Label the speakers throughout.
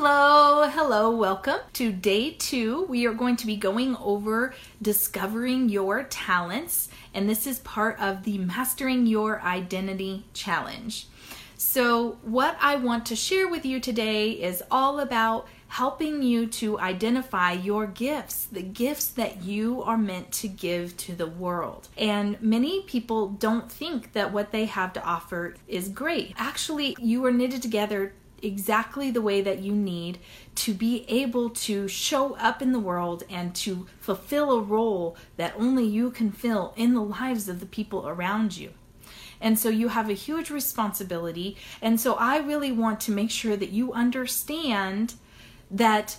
Speaker 1: Hello, hello, welcome to day two. We are going to be going over discovering your talents, and this is part of the Mastering Your Identity Challenge. So, what I want to share with you today is all about helping you to identify your gifts, the gifts that you are meant to give to the world. And many people don't think that what they have to offer is great. Actually, you are knitted together exactly the way that you need to be able to show up in the world and to fulfill a role that only you can fill in the lives of the people around you. And so you have a huge responsibility. And so I really want to make sure that you understand that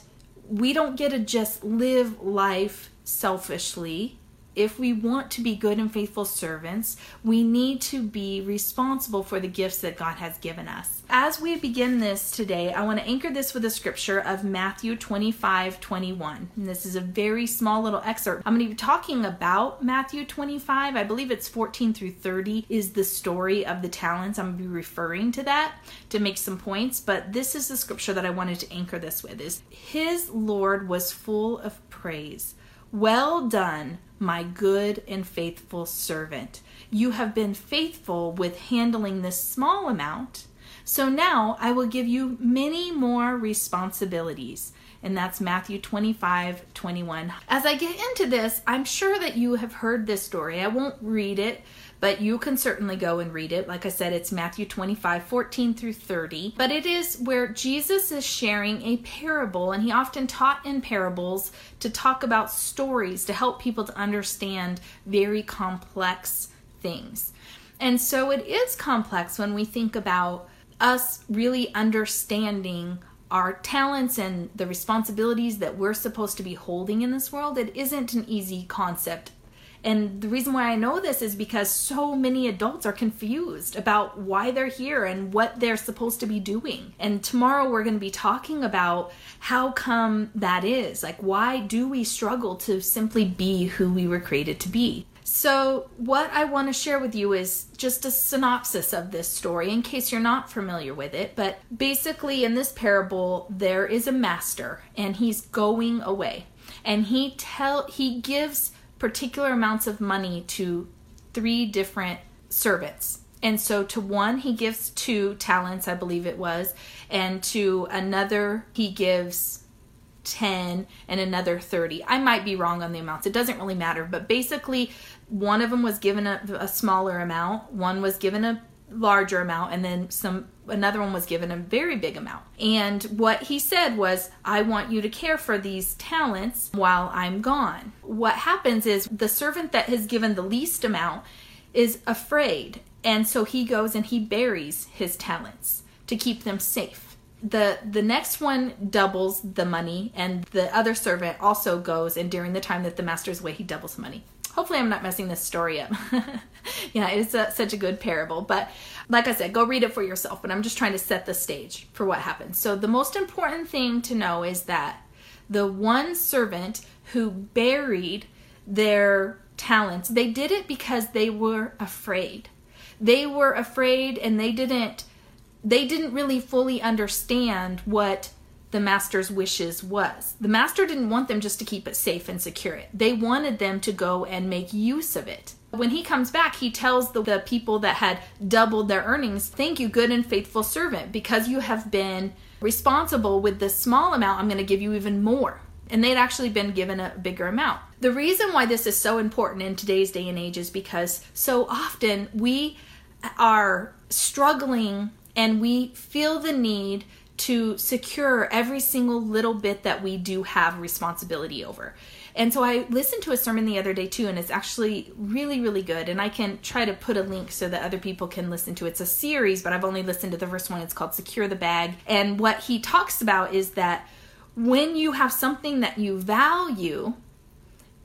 Speaker 1: we don't get to just live life selfishly if we want to be good and faithful servants, we need to be responsible for the gifts that God has given us. As we begin this today, I want to anchor this with a scripture of Matthew 25 21. And this is a very small little excerpt. I'm going to be talking about Matthew 25. I believe it's 14 through 30 is the story of the talents. I'm going to be referring to that to make some points, but this is the scripture that I wanted to anchor this with is his Lord was full of praise. Well done my good and faithful servant. You have been faithful with handling this small amount, so now I will give you many more responsibilities. And that's Matthew 25 21. As I get into this, I'm sure that you have heard this story. I won't read it but you can certainly go and read it. Like I said, it's Matthew 25, 14 through 30. But it is where Jesus is sharing a parable, and he often taught in parables to talk about stories to help people to understand very complex things. And so it is complex when we think about us really understanding our talents and the responsibilities that we're supposed to be holding in this world. It isn't an easy concept and the reason why I know this is because so many adults are confused about why they're here and what they're supposed to be doing. And tomorrow we're going to be talking about how come that is. Like, why do we struggle to simply be who we were created to be? So, what I want to share with you is just a synopsis of this story in case you're not familiar with it. But basically, in this parable, there is a master and he's going away. And he tell he gives particular amounts of money to three different servants. And so to one, he gives two talents, I believe it was, and to another, he gives 10 and another 30. I might be wrong on the amounts. It doesn't really matter. But basically, one of them was given a, a smaller amount, one was given a larger amount and then some another one was given a very big amount. And what he said was, I want you to care for these talents while I'm gone. What happens is the servant that has given the least amount is afraid. And so he goes and he buries his talents to keep them safe. The the next one doubles the money and the other servant also goes and during the time that the master's away he doubles the money hopefully i'm not messing this story up. Yeah it's a, such a good parable but like i said go read it for yourself but i'm just trying to set the stage for what happens so the most important thing to know is that the one servant who buried their talents they did it because they were afraid. They were afraid and they didn't they didn't really fully understand what the master's wishes was. The master didn't want them just to keep it safe and secure it. They wanted them to go and make use of it. When he comes back, he tells the, the people that had doubled their earnings, Thank you, good and faithful servant, because you have been responsible with this small amount, I'm going to give you even more. And they'd actually been given a bigger amount. The reason why this is so important in today's day and age is because so often we are struggling and we feel the need to secure every single little bit that we do have responsibility over. And so I listened to a sermon the other day too, and it's actually really, really good. And I can try to put a link so that other people can listen to it. It's a series, but I've only listened to the first one. It's called Secure the Bag. And what he talks about is that when you have something that you value,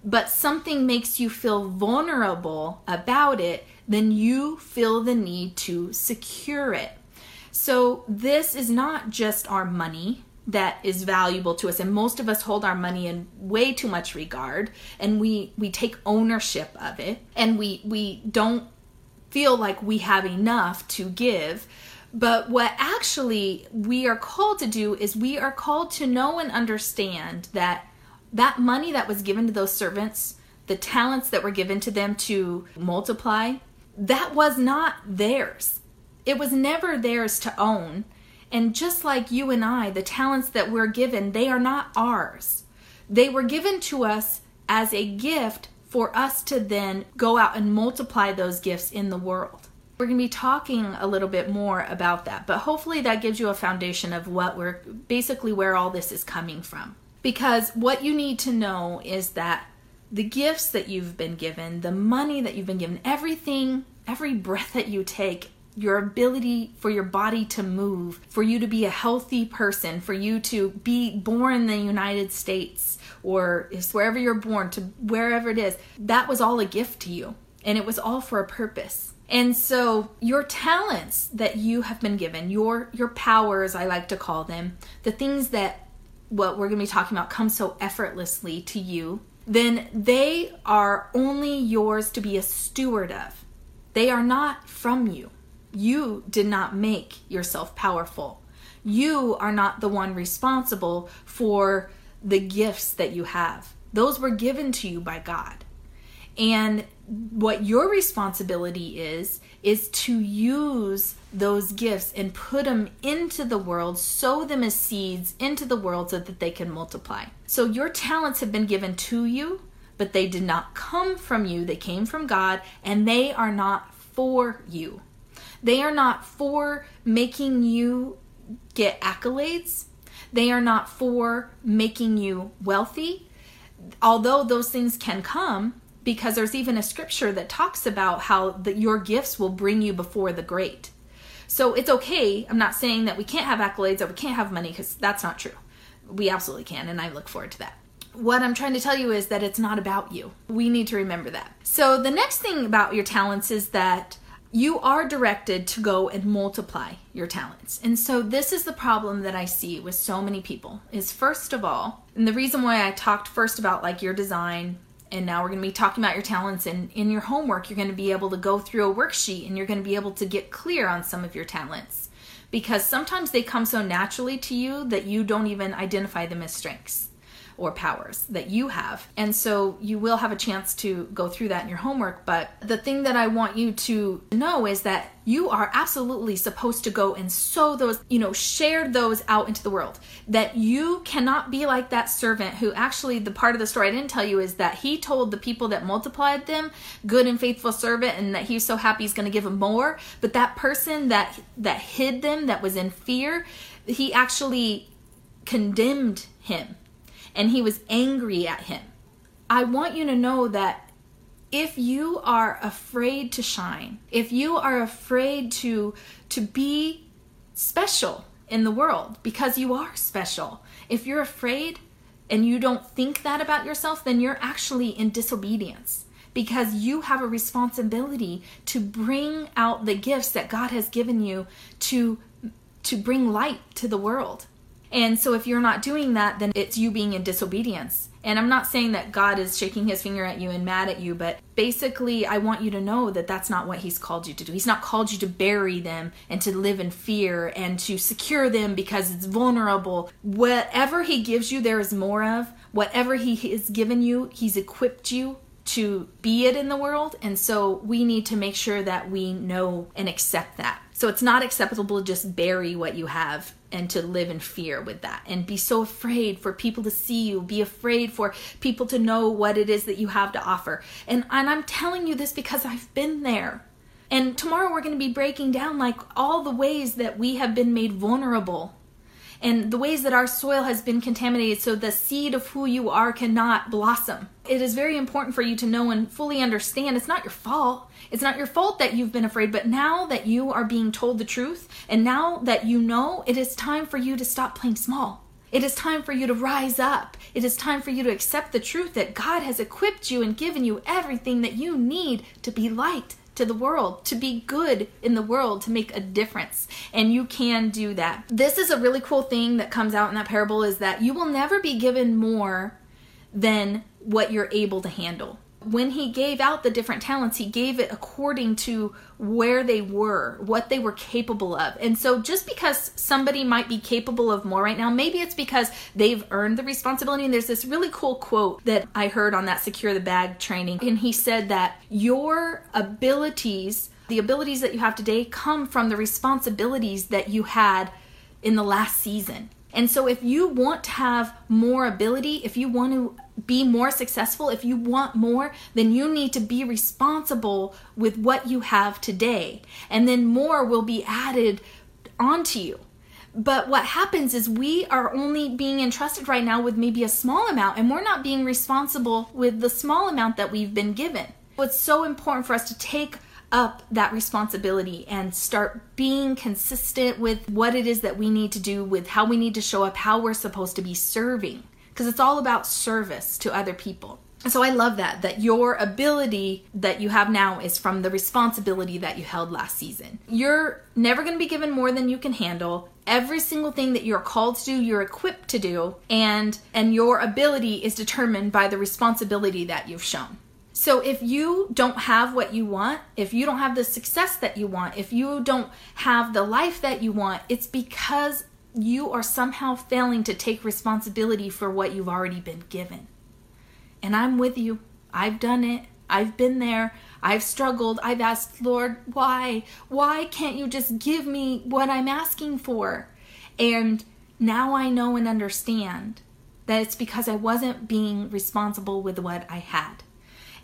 Speaker 1: but something makes you feel vulnerable about it, then you feel the need to secure it. So, this is not just our money that is valuable to us and most of us hold our money in way too much regard and we we take ownership of it and we we don't feel like we have enough to give But what actually we are called to do is we are called to know and understand that that money that was given to those servants, the talents that were given to them to multiply, that was not theirs. It was never theirs to own. And just like you and I, the talents that we're given, they are not ours. They were given to us as a gift for us to then go out and multiply those gifts in the world. We're going to be talking a little bit more about that, but hopefully that gives you a foundation of what we're basically where all this is coming from. Because what you need to know is that the gifts that you've been given, the money that you've been given, everything, every breath that you take, your ability for your body to move, for you to be a healthy person, for you to be born in the United States or wherever you're born, to wherever it is, that was all a gift to you. And it was all for a purpose. And so your talents that you have been given, your your powers I like to call them, the things that what we're going to be talking about come so effortlessly to you, then they are only yours to be a steward of. They are not from you. You did not make yourself powerful. You are not the one responsible for the gifts that you have. Those were given to you by God. And what your responsibility is, is to use those gifts and put them into the world, sow them as seeds into the world so that they can multiply. So your talents have been given to you, but they did not come from you. They came from God, and they are not for you. They are not for making you get accolades. They are not for making you wealthy. Although those things can come, because there's even a scripture that talks about how your gifts will bring you before the great. So it's okay. I'm not saying that we can't have accolades or we can't have money because that's not true. We absolutely can, and I look forward to that. What I'm trying to tell you is that it's not about you. We need to remember that. So the next thing about your talents is that you are directed to go and multiply your talents. And so this is the problem that I see with so many people is first of all, and the reason why I talked first about like your design and now we're going to be talking about your talents and in your homework you're going to be able to go through a worksheet and you're going to be able to get clear on some of your talents because sometimes they come so naturally to you that you don't even identify them as strengths or powers that you have. And so you will have a chance to go through that in your homework. But the thing that I want you to know is that you are absolutely supposed to go and sow those, you know, share those out into the world. That you cannot be like that servant who actually, the part of the story I didn't tell you is that he told the people that multiplied them, good and faithful servant, and that he was so happy he's going to give them more. But that person that that hid them, that was in fear, he actually condemned him and he was angry at him. I want you to know that if you are afraid to shine, if you are afraid to to be special in the world because you are special, if you're afraid and you don't think that about yourself, then you're actually in disobedience because you have a responsibility to bring out the gifts that God has given you to to bring light to the world. And so if you're not doing that, then it's you being in disobedience. And I'm not saying that God is shaking his finger at you and mad at you, but basically, I want you to know that that's not what he's called you to do. He's not called you to bury them and to live in fear and to secure them because it's vulnerable. Whatever he gives you, there is more of. Whatever he has given you, he's equipped you to be it in the world. And so we need to make sure that we know and accept that. So it's not acceptable to just bury what you have and to live in fear with that and be so afraid for people to see you, be afraid for people to know what it is that you have to offer. And and I'm telling you this because I've been there. And tomorrow we're going to be breaking down like all the ways that we have been made vulnerable and the ways that our soil has been contaminated so the seed of who you are cannot blossom. It is very important for you to know and fully understand it's not your fault. It's not your fault that you've been afraid, but now that you are being told the truth and now that you know, it is time for you to stop playing small. It is time for you to rise up. It is time for you to accept the truth that God has equipped you and given you everything that you need to be light, to the world, to be good in the world, to make a difference. And you can do that. This is a really cool thing that comes out in that parable is that you will never be given more than what you're able to handle. When he gave out the different talents, he gave it according to where they were, what they were capable of. And so just because somebody might be capable of more right now, maybe it's because they've earned the responsibility. And there's this really cool quote that I heard on that Secure the Bag training. And he said that your abilities, the abilities that you have today, come from the responsibilities that you had in the last season. And so, if you want to have more ability, if you want to be more successful, if you want more, then you need to be responsible with what you have today. And then more will be added onto you. But what happens is we are only being entrusted right now with maybe a small amount, and we're not being responsible with the small amount that we've been given. It's so important for us to take up that responsibility and start being consistent with what it is that we need to do, with how we need to show up, how we're supposed to be serving. Because it's all about service to other people. So I love that, that your ability that you have now is from the responsibility that you held last season. You're never going to be given more than you can handle. Every single thing that you're called to do, you're equipped to do, and and your ability is determined by the responsibility that you've shown. So if you don't have what you want, if you don't have the success that you want, if you don't have the life that you want, it's because you are somehow failing to take responsibility for what you've already been given. And I'm with you. I've done it. I've been there. I've struggled. I've asked, Lord, why? Why can't you just give me what I'm asking for? And now I know and understand that it's because I wasn't being responsible with what I had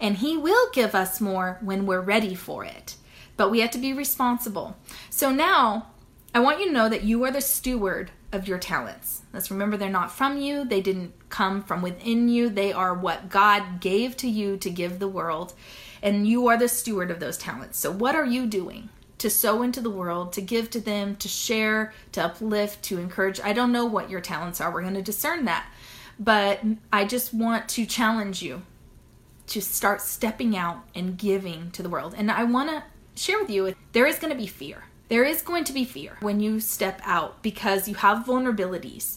Speaker 1: and He will give us more when we're ready for it. But we have to be responsible. So now, I want you to know that you are the steward of your talents. Let's remember they're not from you, they didn't come from within you, they are what God gave to you to give the world, and you are the steward of those talents. So, what are you doing? To sow into the world, to give to them, to share, to uplift, to encourage. I don't know what your talents are. We're going to discern that. But I just want to challenge you to start stepping out and giving to the world. And I want to share with you there is going to be fear. There is going to be fear when you step out because you have vulnerabilities,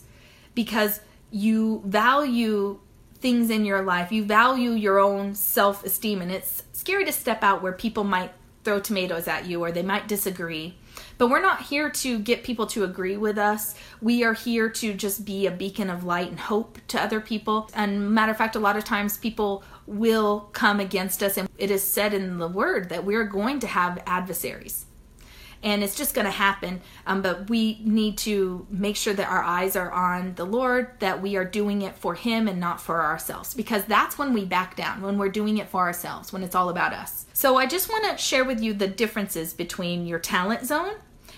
Speaker 1: because you value things in your life, you value your own self esteem, and it's scary to step out where people might throw tomatoes at you or they might disagree. But we're not here to get people to agree with us. We are here to just be a beacon of light and hope to other people. And matter of fact, a lot of times people will come against us. And it is said in the word that we're going to have adversaries. And it's just going to happen. Um, but we need to make sure that our eyes are on the Lord, that we are doing it for Him and not for ourselves. Because that's when we back down, when we're doing it for ourselves, when it's all about us. So I just want to share with you the differences between your talent zone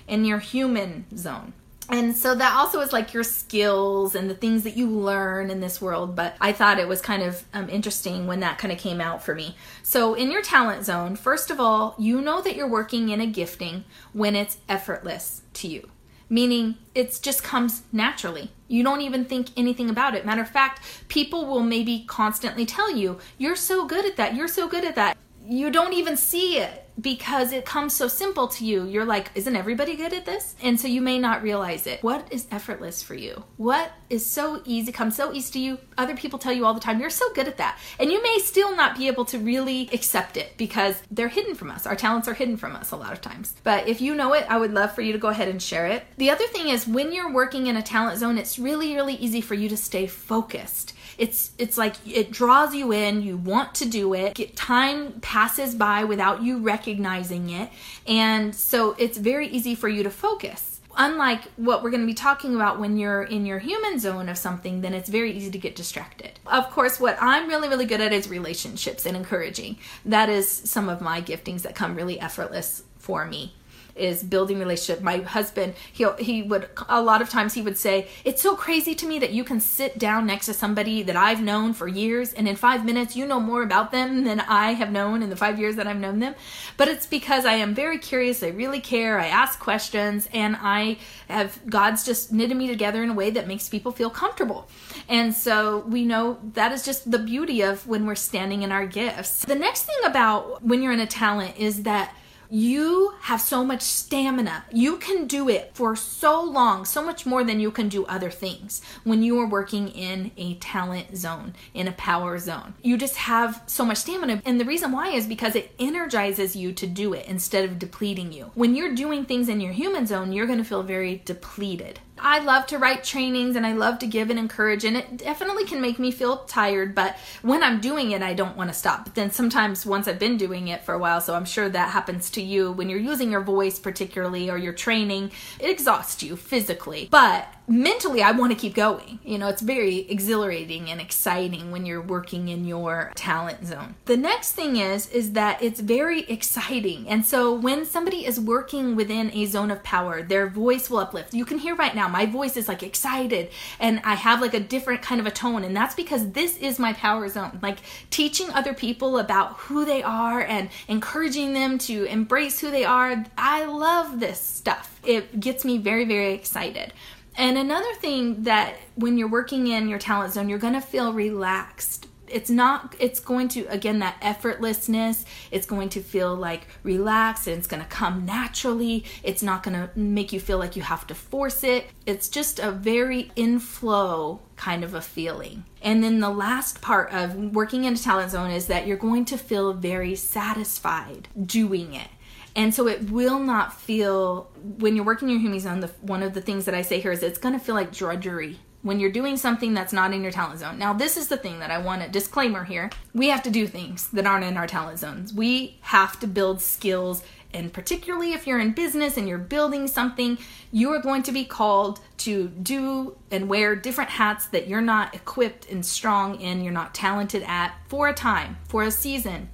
Speaker 1: and your human zone and so that also is like your skills and the things that you learn in this world but i thought it was kind of um, interesting when that kind of came out for me. So in your talent zone first of all you know that you're working in a gifting when it's effortless to you. Meaning it just comes naturally. You don't even think anything about it. Matter of fact people will maybe constantly tell you you're so good at that. You're so good at that. You don't even see it because it comes so simple to you. You're like, isn't everybody good at this? And so you may not realize it. What is effortless for you? What is so easy, comes so easy to you? Other people tell you all the time, you're so good at that. And you may still not be able to really accept it because they're hidden from us. Our talents are hidden from us a lot of times. But if you know it, I would love for you to go ahead and share it. The other thing is when you're working in a talent zone, it's really, really easy for you to stay focused it's it's like it draws you in you want to do it time passes by without you recognizing it. And so it's very easy for you to focus. Unlike what we're going to be talking about when you're in your human zone of something then it's very easy to get distracted. Of course what i'm really really good at is relationships and encouraging. That is some of my giftings that come really effortless for me is building relationship. My husband, he he would a lot of times he would say, "It's so crazy to me that you can sit down next to somebody that I've known for years and in 5 minutes you know more about them than I have known in the 5 years that I've known them." But it's because I am very curious, I really care, I ask questions and I have God's just knitted me together in a way that makes people feel comfortable. And so we know that is just the beauty of when we're standing in our gifts. The next thing about when you're in a talent is that you have so much stamina. You can do it for so long, so much more than you can do other things when you are working in a talent zone, in a power zone. You just have so much stamina. And the reason why is because it energizes you to do it instead of depleting you. When you're doing things in your human zone, you're going to feel very depleted. I love to write trainings and I love to give and encourage, and it definitely can make me feel tired. But when I'm doing it, I don't want to stop. But then sometimes, once I've been doing it for a while, so I'm sure that happens to you when you're using your voice, particularly, or your training, it exhausts you physically. But mentally I want to keep going. You know, it's very exhilarating and exciting when you're working in your talent zone. The next thing is is that it's very exciting. And so when somebody is working within a zone of power, their voice will uplift. You can hear right now my voice is like excited and I have like a different kind of a tone and that's because this is my power zone. Like teaching other people about who they are and encouraging them to embrace who they are. I love this stuff. It gets me very very excited. And another thing that when you're working in your talent zone, you're going to feel relaxed. It's not, it's going to, again, that effortlessness, it's going to feel like relaxed and it's going to come naturally. It's not going to make you feel like you have to force it. It's just a very inflow kind of a feeling. And then the last part of working in a talent zone is that you're going to feel very satisfied doing it. And so it will not feel when you're working your human zone. The, one of the things that I say here is it's going to feel like drudgery when you're doing something that's not in your talent zone. Now, this is the thing that I want to disclaimer here. We have to do things that aren't in our talent zones. We have to build skills, and particularly if you're in business and you're building something, you are going to be called to do and wear different hats that you're not equipped and strong in, you're not talented at for a time, for a season.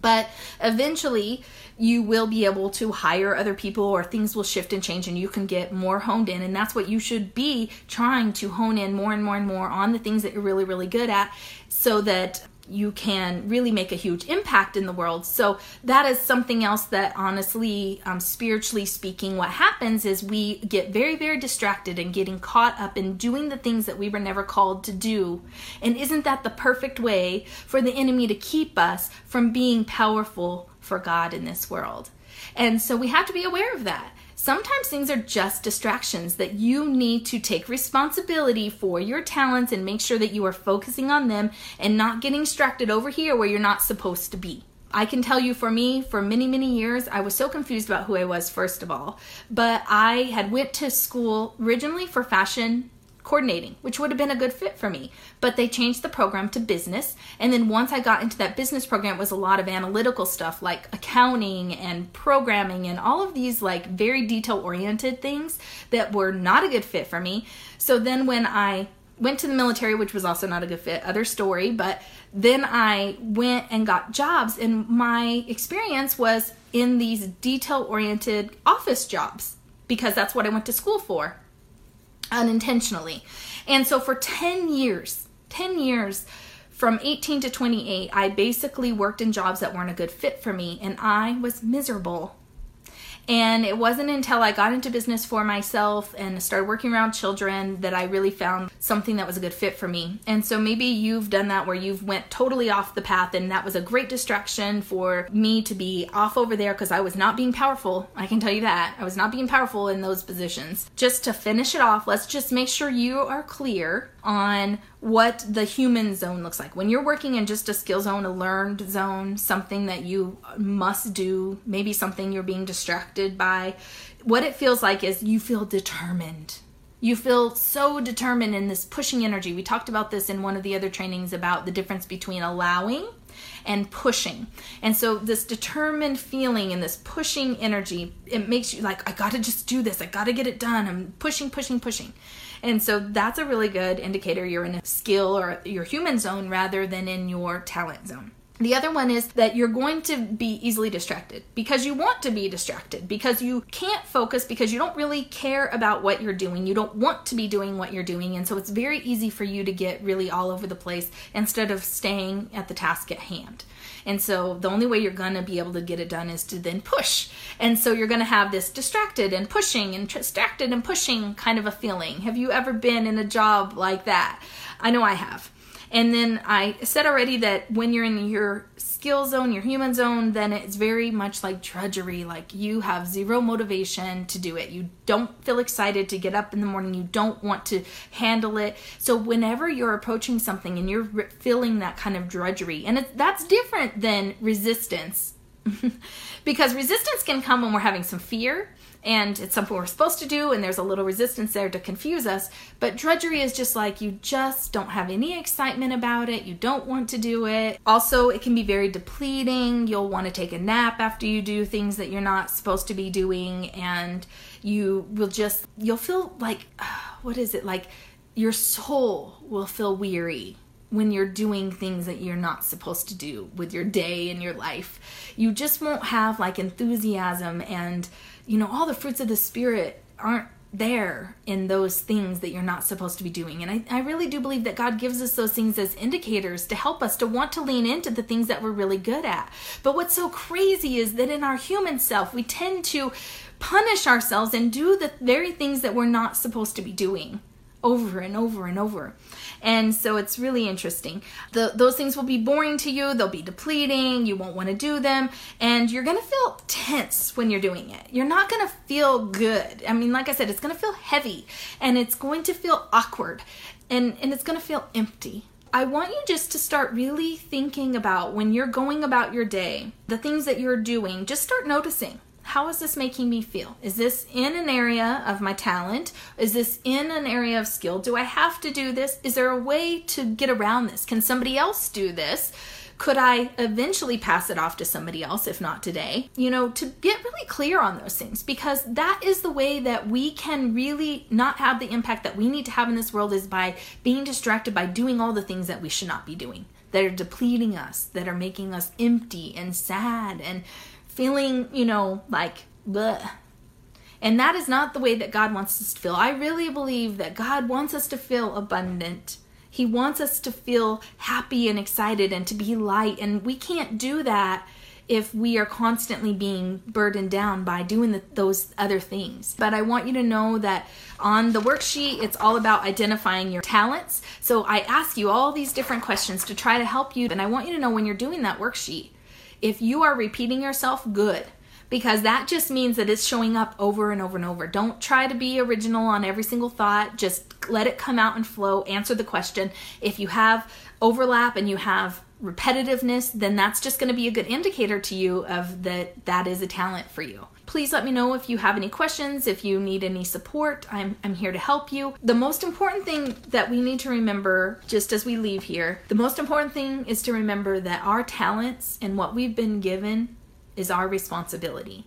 Speaker 1: But eventually, you will be able to hire other people or things will shift and change and you can get more honed in. And that's what you should be trying to hone in more and more and more on the things that you're really really good at so that you can really make a huge impact in the world. So, that is something else that, honestly, um, spiritually speaking, what happens is we get very, very distracted and getting caught up in doing the things that we were never called to do. And isn't that the perfect way for the enemy to keep us from being powerful for God in this world. And so we have to be aware of that. Sometimes things are just distractions that you need to take responsibility for your talents and make sure that you are focusing on them and not getting distracted over here where you're not supposed to be. I can tell you for me, for many, many years, I was so confused about who I was, first of all. But I had went to school originally for fashion coordinating, which would have been a good fit for me. But they changed the program to business. And then once I got into that business program, it was a lot of analytical stuff like accounting and programming and all of these like very detail oriented things that were not a good fit for me. So then when I went to the military, which was also not a good fit, other story, but then I went and got jobs, and my experience was in these detail oriented office jobs because that's what I went to school for unintentionally. And so for 10 years, 10 years, from 18 to 28, I basically worked in jobs that weren't a good fit for me, and I was miserable. And it wasn't until I got into business for myself and started working around children that I really found something that was a good fit for me. And so maybe you've done that where you've went totally off the path and that was a great distraction for me to be off over there because I was not being powerful. I can tell you that. I was not being powerful in those positions. Just to finish it off, let's just make sure you are clear on what the human zone looks like. When you're working in just a skill zone, a learned zone, something that you must do, maybe something you're being distracted by, what it feels like is you feel determined. You feel so determined in this pushing energy. We talked about this in one of the other trainings about the difference between allowing and pushing. And so this determined feeling and this pushing energy, it makes you like, I gotta just do this. I gotta get it done. I'm pushing, pushing, pushing. And so that's a really good indicator you're in a skill or your human zone rather than in your talent zone. The other one is that you're going to be easily distracted because you want to be distracted, because you can't focus, because you don't really care about what you're doing. You don't want to be doing what you're doing. And so it's very easy for you to get really all over the place instead of staying at the task at hand. And so the only way you're going to be able to get it done is to then push. And so you're going to have this distracted and pushing and distracted and pushing kind of a feeling. Have you ever been in a job like that? I know I have. And then I said already that when you're in your skill zone, your human zone, then it's very much like drudgery. Like you have zero motivation to do it. You don't feel excited to get up in the morning. You don't want to handle it. So whenever you're approaching something and you're feeling that kind of drudgery, and it, that's different than resistance. because resistance can come when we're having some fear and it's something we're supposed to do and there's a little resistance there to confuse us. But drudgery is just like you just don't have any excitement about it. You don't want to do it. Also it can be very depleting. You'll want to take a nap after you do things that you're not supposed to be doing and you will just you'll feel like what is it? Like your soul will feel weary when you're doing things that you're not supposed to do with your day and your life. You just won't have like enthusiasm and you know, all the fruits of the Spirit aren't there in those things that you're not supposed to be doing. And I, I really do believe that God gives us those things as indicators to help us to want to lean into the things that we're really good at. But what's so crazy is that in our human self, we tend to punish ourselves and do the very things that we're not supposed to be doing over and over and over. And so it's really interesting. The, those things will be boring to you, they'll be depleting, you won't want to do them, and you're going to feel tense when you're doing it. You're not going to feel good. I mean, like I said, it's going to feel heavy and it's going to feel awkward and, and it's going to feel empty. I want you just to start really thinking about when you're going about your day, the things that you're doing, just start noticing how is this making me feel? Is this in an area of my talent? Is this in an area of skill? Do I have to do this? Is there a way to get around this? Can somebody else do this? Could I eventually pass it off to somebody else, if not today? You know, to get really clear on those things because that is the way that we can really not have the impact that we need to have in this world is by being distracted by doing all the things that we should not be doing, that are depleting us, that are making us empty and sad and feeling, you know, like, bleh. And that is not the way that God wants us to feel. I really believe that God wants us to feel abundant. He wants us to feel happy and excited and to be light. And we can't do that if we are constantly being burdened down by doing the, those other things. But I want you to know that on the worksheet, it's all about identifying your talents. So I ask you all these different questions to try to help you. And I want you to know when you're doing that worksheet, if you are repeating yourself, good. Because that just means that it's showing up over and over and over. Don't try to be original on every single thought. Just let it come out and flow. Answer the question. If you have overlap and you have repetitiveness, then that's just going to be a good indicator to you of that that is a talent for you. Please let me know if you have any questions, if you need any support. I'm, I'm here to help you. The most important thing that we need to remember, just as we leave here, the most important thing is to remember that our talents and what we've been given is our responsibility,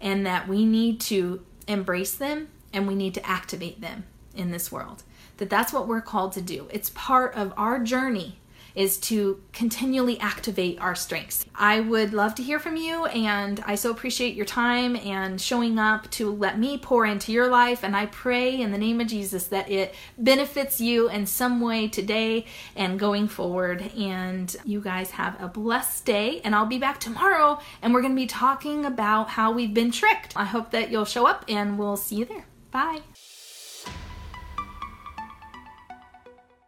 Speaker 1: and that we need to embrace them and we need to activate them in this world. That that's what we're called to do. It's part of our journey is to continually activate our strengths. I would love to hear from you, and I so appreciate your time and showing up to let me pour into your life. And I pray in the name of Jesus that it benefits you in some way today and going forward. And you guys have a blessed day, and I'll be back tomorrow, and we're going to be talking about how we've been tricked. I hope that you'll show up, and we'll see you there. Bye.